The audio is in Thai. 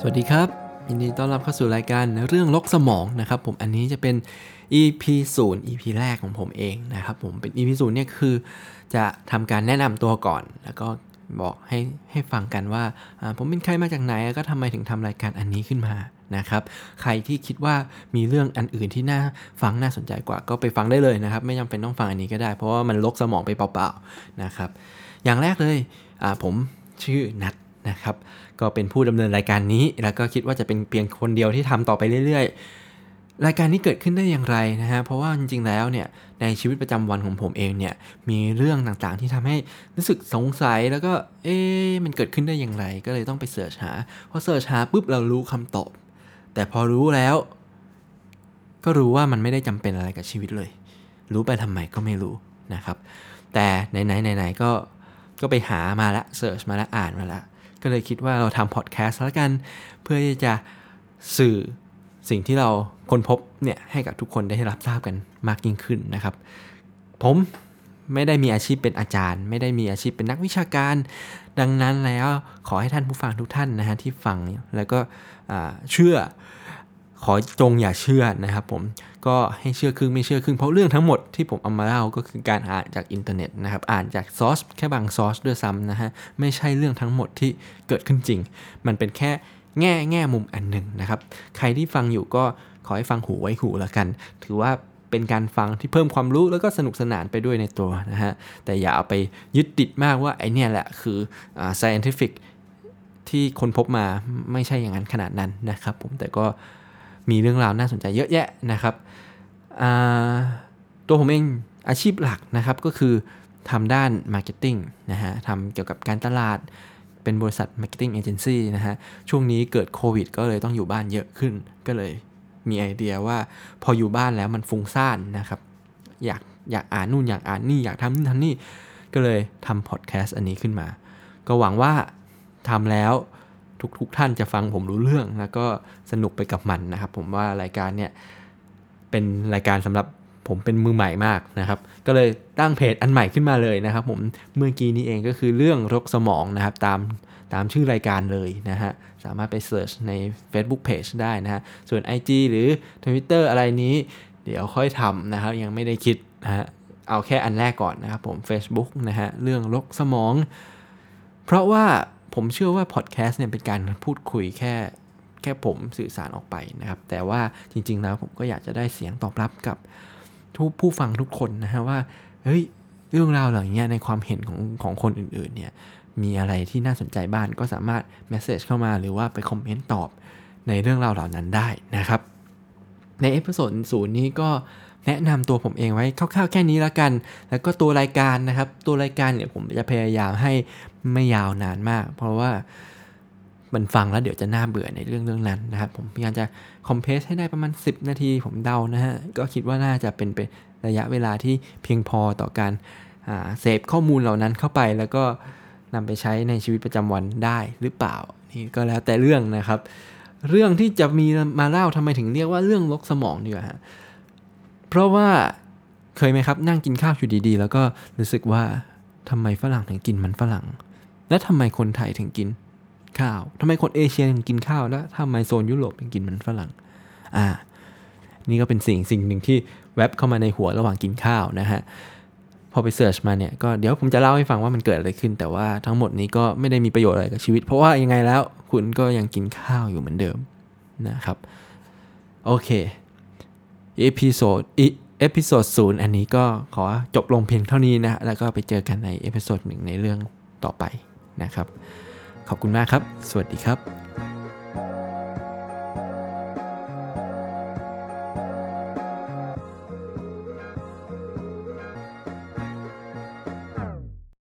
สวัสดีครับ ยินดีต้อนรับเข้าสู่รายการเรื่องลกสมองนะครับผมอันนี้จะเป็น EP 0 EP แรกของผมเองนะครับผมเป็น EP 0เนี่ยคือจะทำการแนะนำตัวก่อน แล้วก็บอกให้ให้ฟังกันว่าผมเป็นใครมาจากไหนแล้วก็ทำไมถึงทำรายการอันนี้ขึ้นมา นะครับ ใครที่คิดว่ามีเรื่องอันอื่นที่น่าฟังน่าสนใจกว่าก็ไปฟังได้เลยนะครับ ไม่จำเป็นต้องฟังอันนี้ก็ได้ เพราะว่ามันลกสมองไปเปล่าๆนะครับ อย่างแรกเลยผมชื่อนัทนะครับ ก็เป็นผู้ดำเนินรายการนี้ แล้วก็คิดว่าจะเป็นเพียงคนเดียวที่ทำต่อไปเรื่อยๆรายการนี้เกิดขึ้นได้อย่างไรนะฮะ เพราะว่าจริงๆ แล้วเนี่ยในชีวิตประจำวันของผมเองเนี่ยมีเรื่องต่างๆที่ทำให้รู้สึกสงสัยแล้วก็เอ๊มันเกิดขึ้นได้อย่างไร ก็เลยต้องไปเสิร์ชหาพอเสิร์ชหาปุ๊บเรารู้คำตอบ แต่พอรู้แล้ว ก็รู้ว่ามันไม่ได้จำเป็นอะไรกับชีวิตเลย รู้ไปทำไมก็ไม่รู้นะครับ แต่ไหนๆไหนๆก็ก็ไปหามาละเสิร์ชมาล้วอ่านมาล้วก็เลยคิดว่าเราทำพอดแคสต์แล้วกัน เพื่อที่จะสื่อสิ่งที่เราค้นพบเนี่ยให้กับทุกคนได้รับทราบกันมากยิ่งขึ้นนะครับ ผม ไม่ได้มีอาชีพเป็นอาจารย์ ไม่ได้มีอาชีพเป็นนักวิชาการ ดังนั้นแล้วขอให้ท่านผู้ฟังทุกท่านนะฮะที่ฟังแล้วก็เชื่อขอจงอย่าเชื่อนะครับผมก็ให้เชื่อครึ่งไม่เชื่อครึ่งเพราะเรื่องทั้งหมดที่ผมเอามาเล่าก็คือการอ่านจากอินเทอร์เน็ตนะครับอ่านจากซอสแค่บางซอสด้วยซ้ำนะฮะไม่ใช่เรื่องทั้งหมดที่เกิดขึ้นจริง มันเป็นแค่แง่แง่มุมอันหนึ่งนะครับ ใครที่ฟังอยู่ก็ขอให้ฟังหูไว้หูแล้วกัน ถือว่า เป็นการฟังที่เพิ่มความรู้แล้วก็สนุกสนานไปด้วยในตัวนะฮะ แต่อย่าเอาไปยึดติดมากว่าไอเนี่ยแหละคือ scientific ที่ค้นพบมาไม่ใช่อย่างนั้นขนาดนั้นนะครับผมแต่ก็มีเรื่องราวน่าสนใจเยอะแยะนะครับตัวผมเองอาชีพหลักนะครับก็คือทำด้าน marketing นะฮะทำเกี่ยวกับการตลาดเป็นบริษัท marketing agency นะฮะช่วงนี้เกิดโควิดก็เลยต้องอยู่บ้านเยอะขึ้นก็เลย มีไอเดียว่าพออยู่บ้านแล้วมันฟุ้งซ่านนะครับ อยากอยากอ่านนู่นอยากอ่านนี่อยากทำนี่ทำนี่ก็เลยทำพอดแคสต์อันนี้ขึ้นมา ก็หวังว่าทำแล้วทุกๆทท่านจะฟังผมรู้เรื่องแล้วก็สนุกไปกับมันนะครับ ผมว่ารายการเนี่ยเป็นรายการสำหรับ ผมเป็นมือใหม่มากนะครับ ก็เลยตั้งเพจอันใหม่ขึ้นมาเลยนะครับ ผมเมื่อกี้นี้เองก็คือเรื่องรกสมองนะครับตามตามชื่อรายการเลยนะฮะ สามารถไปเสิร์ชใน Facebook Page ได้นะฮะ ส่วน IG หรือ Twitter อะไรนี้ เดี๋ยวค่อยทำนะครับ ยังไม่ได้คิดนะฮะ เอาแค่อันแรกก่อนนะครับผม Facebook นะฮะ เรื่องรกสมอง เพราะว่าผมเชื่อว่าพอดแคสต์เนี่ยเป็นการพูดคุยแค่แค่ผมสื่อสารออกไปนะครับ แต่ว่าจริงๆแล้วผมก็อยากจะได้เสียงตอบรับกับ ทุกผู้ฟังทุกคนนะฮะว่าเฮ้ยเรื่องราวเหล่านี้ในความเห็นของของคนอื่นๆเนี่ยมีอะไรที่น่าสนใจบ้างก็สามารถเมสเซจเข้ามาหรือว่าไปคอมเมนต์ตอบในเรื่องราวเหล่านั้นได้นะครับ ใน episode ศูนย์นี้ก็แนะนำตัวผมเองไว้คร่าวๆแค่นี้แล้วกัน แล้วก็ตัวรายการนะครับ ตัวรายการเนี่ยผมจะพยายามให้ไม่ยาวนานมาก เพราะว่า มันฟังแล้วเดี๋ยวจะน่าเบื่อในเรื่องเรื่องนั้นนะครับ ผมพยายามจะ compress ให้ได้ประมาณ 10 นาที ผมเดานะฮะ ก็คิดว่าน่าจะเป็นเป็นระยะเวลาที่เพียงพอต่อการเสพข้อมูลเหล่านั้นเข้าไปแล้วก็นำไปใช้ในชีวิตประจำวันได้หรือเปล่า นี่ก็แล้วแต่เรื่องนะครับ เรื่องที่จะมีมาเล่าทำไมถึงเรียกว่าเรื่องลกสมองดีกว่าฮะเพราะว่าเคยไหมครับนั่งกินข้าวอยู่ดีๆ แล้วก็รู้สึกว่าทำไมฝรั่งถึงกินมันฝรั่ง และทำไมคนไทยถึงกิน ข้าวทำไมคนเอเชียถึงกินข้าวแล้วทำไมโซนยุโรปถึงกินมันฝรั่ง อ่า นี่ก็เป็นสิ่งสิ่งหนึ่งที่แวบเข้ามาในหัวระหว่างกินข้าวนะฮะ พอไป search มาเนี่ยก็เดี๋ยวผมจะเล่าให้ฟังว่ามันเกิดอะไรขึ้น แต่ว่าทั้งหมดนี้ก็ไม่ได้มีประโยชน์อะไรกับชีวิต เพราะว่ายังไงแล้วคุณก็ยังกินข้าวอยู่เหมือนเดิมนะครับ โอเค episode episode ศูนย์อันนี้ก็ขอจบลงเพียงเท่านี้นะ แล้วก็ไปเจอกันใน episode หนึ่งในเรื่องต่อไปนะครับ ขอบคุณมากครับ สวัสดีครับ